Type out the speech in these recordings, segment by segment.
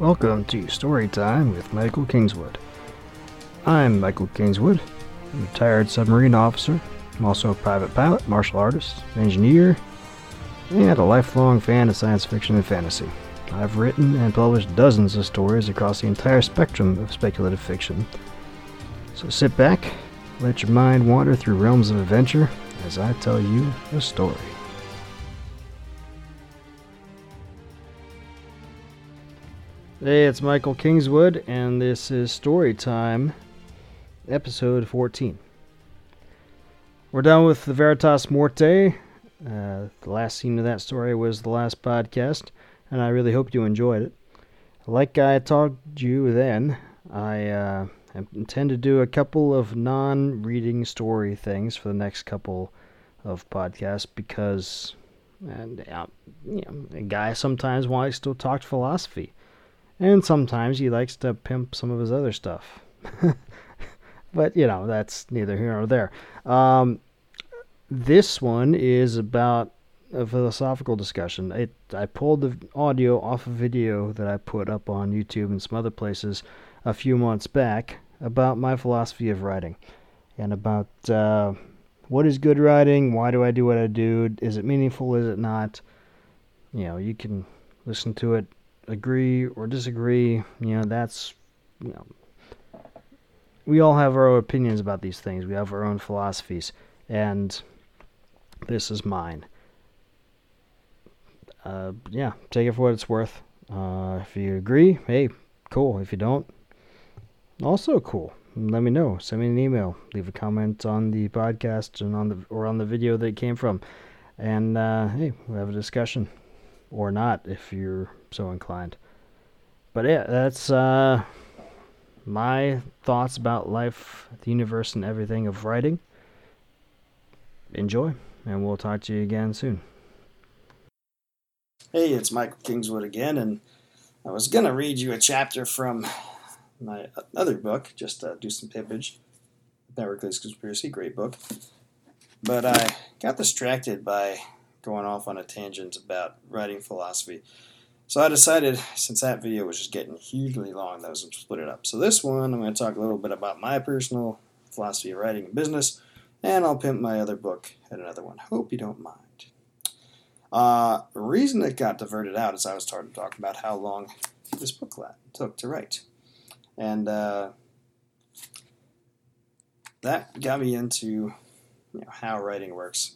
Welcome to Storytime with Michael Kingswood. I'm Michael Kingswood, a retired submarine officer. I'm also a private pilot, martial artist, engineer, and a lifelong fan of science fiction and fantasy. I've written and published dozens of stories across the entire spectrum of speculative fiction. So sit back, let your mind wander through realms of adventure as I tell you a story. Hey, it's Michael Kingswood, and this is Storytime, episode 14. We're done with the Veritas Morte. Uh, the last scene of that story was the last podcast, and I really hope you enjoyed it. Like I told you then, I uh, intend to do a couple of non reading story things for the next couple of podcasts because and, uh, you know, a guy sometimes likes to talk philosophy and sometimes he likes to pimp some of his other stuff. but, you know, that's neither here nor there. Um, this one is about a philosophical discussion. It, I pulled the audio off a video that I put up on YouTube and some other places a few months back about my philosophy of writing and about uh, what is good writing, why do I do what I do, is it meaningful, is it not. You know, you can listen to it agree or disagree, you know, that's, you know, we all have our own opinions about these things. We have our own philosophies, and this is mine. Uh, yeah, take it for what it's worth. Uh, if you agree, hey, cool. If you don't, also cool. Let me know. Send me an email. Leave a comment on the podcast and on the or on the video that it came from, and uh, hey, we'll have a discussion, or not if you're so inclined. But yeah, that's uh, my thoughts about life, the universe, and everything of writing. Enjoy, and we'll talk to you again soon. Hey, it's Michael Kingswood again, and I was going to read you a chapter from my other book, just uh, do some pimpage. Networkless Conspiracy, great book. But I got distracted by going off on a tangent about writing philosophy. So I decided, since that video was just getting hugely long, that I was going to split it up. So this one, I'm going to talk a little bit about my personal philosophy of writing and business, and I'll pimp my other book at another one. Hope you don't mind. Uh, the reason it got diverted out is I was starting to talk about how long this book took to write. And uh, that got me into you know, how writing works.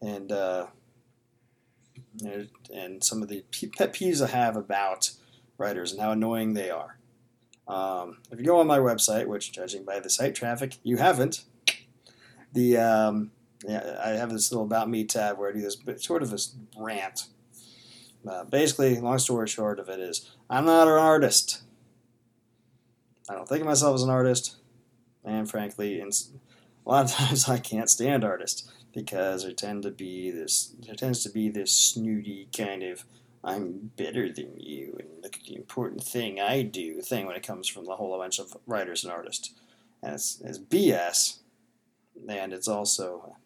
And uh, and some of the pet peeves I have about writers and how annoying they are. Um, if you go on my website, which judging by the site traffic, you haven't, the um, yeah, I have this little about me tab where I do this sort of this rant. Uh, basically, long story short of it is, I'm not an artist. I don't think of myself as an artist, and frankly, a lot of times I can't stand artists because there tend to be this there tends to be this snooty kind of I'm better than you and look at the important thing I do thing when it comes from the whole bunch of writers and artists. And it's, it's BS and it's also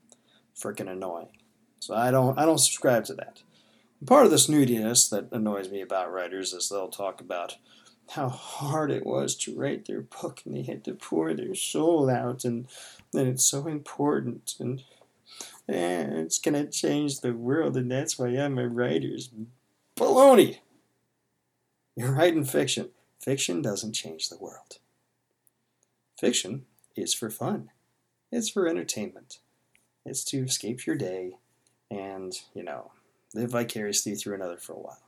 freaking annoying. So I don't I don't subscribe to that. Part of the snootiness that annoys me about writers is they'll talk about how hard it was to write their book and they had to pour their soul out and then it's so important and eh, it's gonna change the world, and that's why I'm a writer's baloney. You're writing fiction. Fiction doesn't change the world. Fiction is for fun. It's for entertainment. It's to escape your day and, you know, live vicariously through another for a while.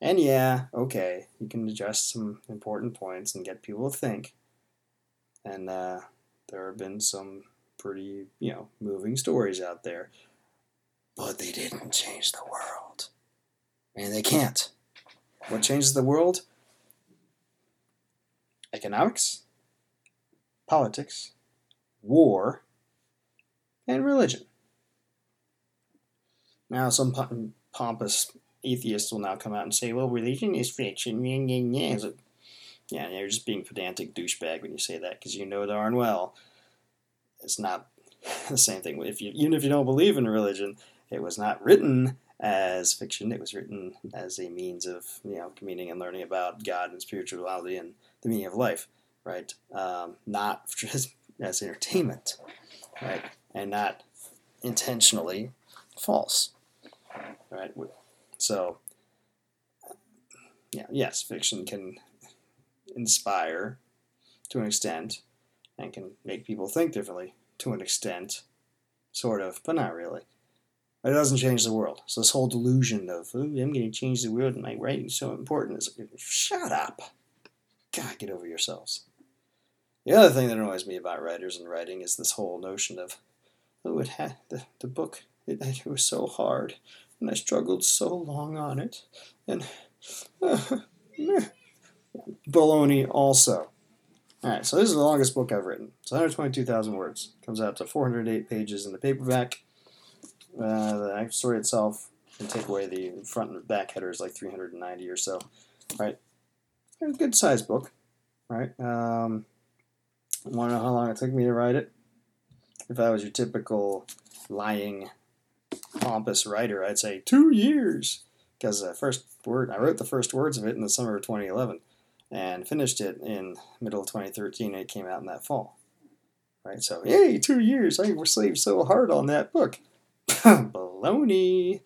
And yeah, okay, you can adjust some important points and get people to think. And uh, there have been some pretty, you know, moving stories out there. But they didn't change the world. And they can't. What changes the world? Economics, politics, war, and religion. Now, some pompous atheists will now come out and say, well, religion is fiction. Yeah, yeah, yeah. yeah, you're just being pedantic douchebag when you say that because you know darn well it's not the same thing. If you, even if you don't believe in religion, it was not written as fiction. It was written as a means of you know communing and learning about God and spirituality and the meaning of life, right? Um, not just as entertainment, right? And not intentionally false, right? So, yeah, yes, fiction can inspire to an extent and can make people think differently to an extent, sort of, but not really. But It doesn't change the world. So this whole delusion of I'm going to change the world and my writing is so important is shut up. God, get over yourselves. The other thing that annoys me about writers and writing is this whole notion of oh, it had the the book it, it was so hard and I struggled so long on it and uh, baloney also. All right, so this is the longest book I've written. It's 122,000 words. Comes out to 408 pages in the paperback. Uh, the story itself, and take away the front and back headers, like 390 or so. Right, good sized book. Right. Um, want to know how long it took me to write it? If I was your typical lying, pompous writer, I'd say two years. Because the first word, I wrote the first words of it in the summer of 2011 and finished it in middle of 2013. And it came out in that fall. Right, so yay, two years! I slaved so hard on that book. Baloney!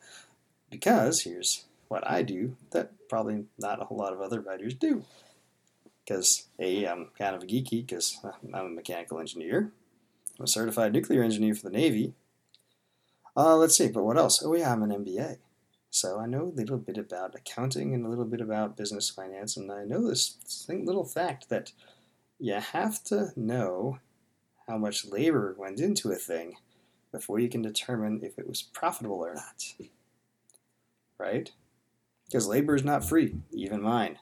Because here's what I do that probably not a whole lot of other writers do. Because A, I'm kind of a geeky because I'm a mechanical engineer. I'm a certified nuclear engineer for the Navy. Uh, let's see, but what else? Oh, yeah, I'm an MBA. So I know a little bit about accounting and a little bit about business finance, and I know this little fact that you have to know how much labor went into a thing before you can determine if it was profitable or not. Right? Because labor is not free, even mine,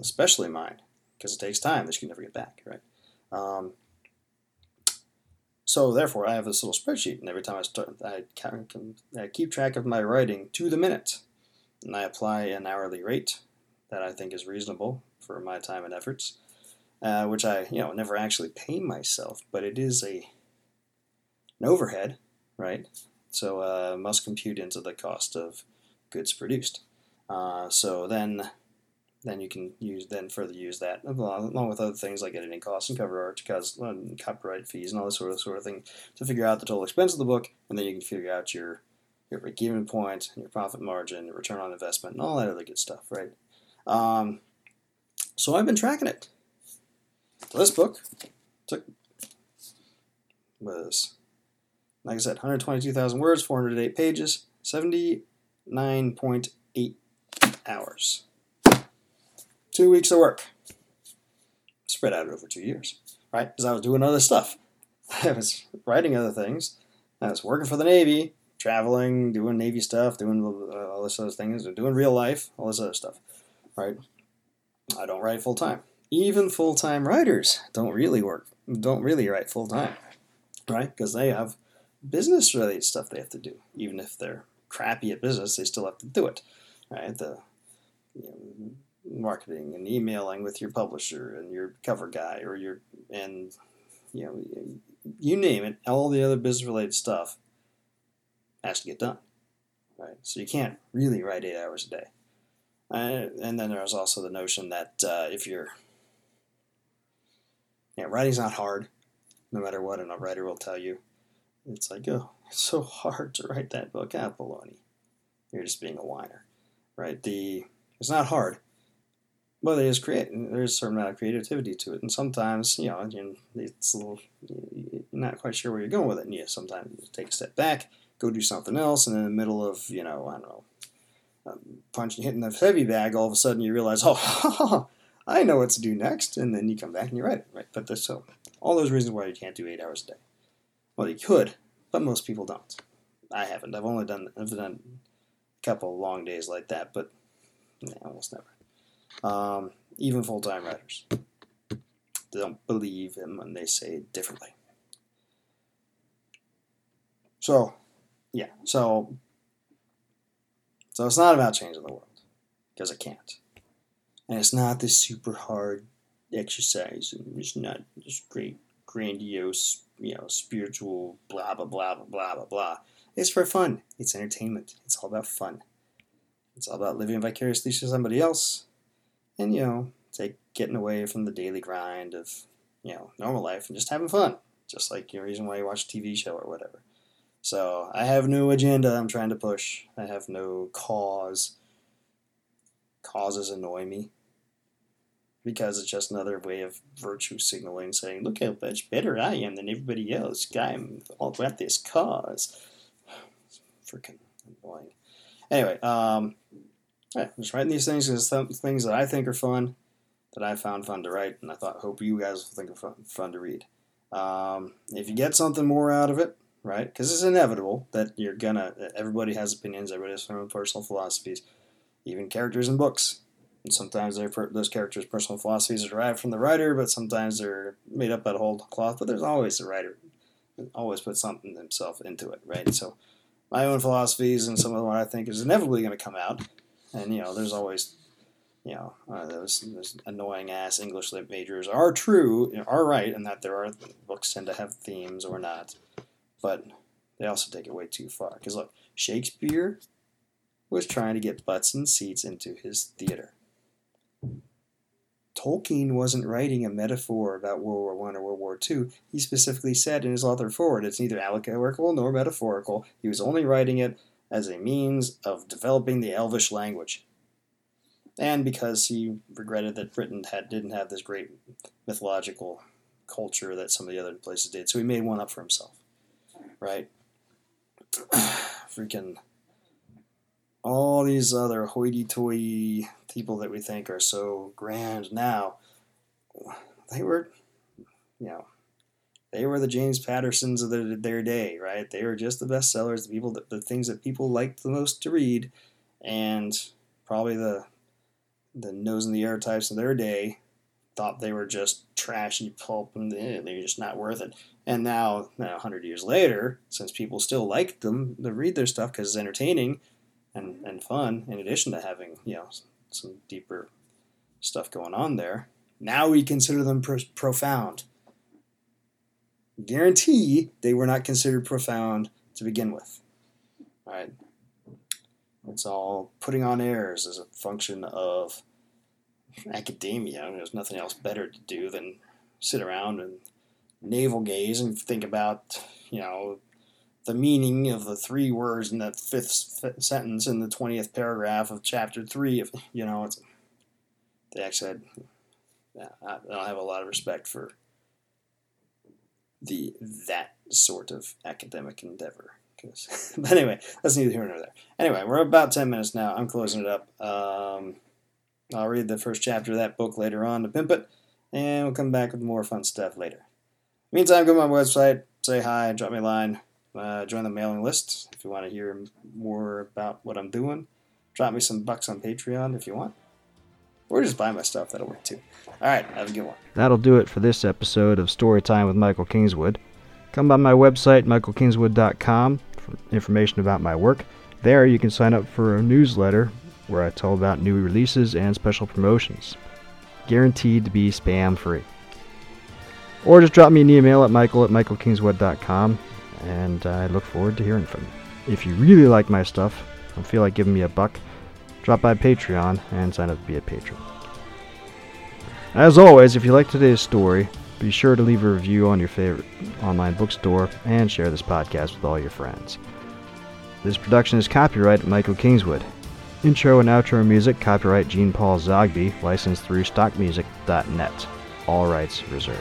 especially mine, because it takes time that you can never get back, right? Um, so therefore, I have this little spreadsheet, and every time I start, I, can, I keep track of my writing to the minute, and I apply an hourly rate that I think is reasonable for my time and efforts, uh, which I you know never actually pay myself, but it is a an overhead, right? So uh, must compute into the cost of goods produced. Uh, so then then you can use then further use that along with other things like editing costs and cover art, because copyright fees and all this sort of sort of thing to figure out the total expense of the book, and then you can figure out your your break-even point, your profit margin, your return on investment, and all that other good stuff, right? Um, so I've been tracking it. This book took was like I said, 122,000 words, 408 pages, 79.8 hours two weeks of work spread out over two years, right? Because I was doing other stuff. I was writing other things. I was working for the Navy, traveling, doing Navy stuff, doing all this other things, doing real life, all this other stuff, right? I don't write full time. Even full time writers don't really work, don't really write full time, right? Because they have business related stuff they have to do. Even if they're crappy at business, they still have to do it, right? The you know, marketing and emailing with your publisher and your cover guy or your and you know you name it all the other business related stuff has to get done right? So you can't really write eight hours a day. Uh, and then there's also the notion that uh, if you're yeah writing's not hard no matter what and a writer will tell you it's like oh it's so hard to write that book ah baloney you're just being a whiner right? The it's not hard well, there is create. There's a certain amount of creativity to it, and sometimes you know it's a little you're not quite sure where you're going with it. And yeah, sometimes you take a step back, go do something else, and in the middle of you know I don't know um, punching hitting the heavy bag, all of a sudden you realize, oh, I know what to do next, and then you come back and you write it. Right, but there's so all those reasons why you can't do eight hours a day. Well, you could, but most people don't. I haven't. I've only done I've done a couple long days like that, but yeah, almost never um, even full time writers. They don't believe him when they say differently. So, yeah, so so it's not about changing the world because it can't, and it's not this super hard exercise, and it's not this great grandiose, you know, spiritual blah blah blah blah blah blah blah. It's for fun. It's entertainment. It's all about fun. It's all about living vicariously through somebody else, and you know, take getting away from the daily grind of you know normal life and just having fun. Just like your reason why you watch a TV show or whatever. So I have no agenda I'm trying to push. I have no cause. Causes annoy me because it's just another way of virtue signaling, saying, "Look how much better I am than everybody else. I'm all about this cause." Freaking annoying. Anyway, um, yeah, just writing these things is some things that I think are fun, that I found fun to write, and I thought hope you guys will think are fun, fun to read. Um, if you get something more out of it, right? Because it's inevitable that you're gonna. Everybody has opinions. Everybody has their own personal philosophies. Even characters in books. And sometimes those characters' personal philosophies are derived from the writer, but sometimes they're made up out of whole cloth. But there's always the writer, always put something himself into it, right? So my own philosophies and some of what I think is inevitably going to come out. And you know, there's always you know, uh, those, those annoying ass English lit majors are true, are right, and that there are books tend to have themes or not, but they also take it way too far. Because look, Shakespeare was trying to get butts and seats into his theater. Tolkien wasn't writing a metaphor about World War One or World War Two. He specifically said in his author foreword, it's neither allegorical nor metaphorical. He was only writing it as a means of developing the Elvish language and because he regretted that Britain had didn't have this great mythological culture that some of the other places did. So he made one up for himself, right? Freaking all these other hoity-toity people that we think are so grand now, they were, you know, they were the James Pattersons of their, their day, right? They were just the best sellers, the people, that, the things that people liked the most to read, and probably the the nose in the air types of their day thought they were just trashy pulp and eh, they're just not worth it. And now, now, 100 years later, since people still like them, they read their stuff because it's entertaining and, and fun, in addition to having, you know, some deeper stuff going on there, now we consider them pro- profound. Guarantee they were not considered profound to begin with. All right. It's all putting on airs as a function of academia. There's nothing else better to do than sit around and navel gaze and think about, you know, the meaning of the three words in that fifth sentence in the 20th paragraph of chapter 3 of you know it's they actually had, I don't have a lot of respect for the that sort of academic endeavor but anyway that's neither here nor there anyway we're about 10 minutes now i'm closing it up um, I'll read the first chapter of that book later on to pimp it, and we'll come back with more fun stuff later. Meantime, go to my website, say hi, drop me a line, uh, join the mailing list if you want to hear more about what I'm doing. Drop me some bucks on Patreon if you want. Or just buy my stuff, that'll work too. Alright, have a good one. That'll do it for this episode of Storytime with Michael Kingswood. Come by my website, michaelkingswood.com, for information about my work. There you can sign up for a newsletter where I tell about new releases and special promotions. Guaranteed to be spam free. Or just drop me an email at michael at michaelkingswood.com, and I look forward to hearing from you. If you really like my stuff and feel like giving me a buck, drop by Patreon and sign up to be a patron. As always, if you like today's story, be sure to leave a review on your favorite online bookstore and share this podcast with all your friends. This production is copyright Michael Kingswood. Intro and outro music copyright Gene Paul Zogby, licensed through stockmusic.net. All rights reserved.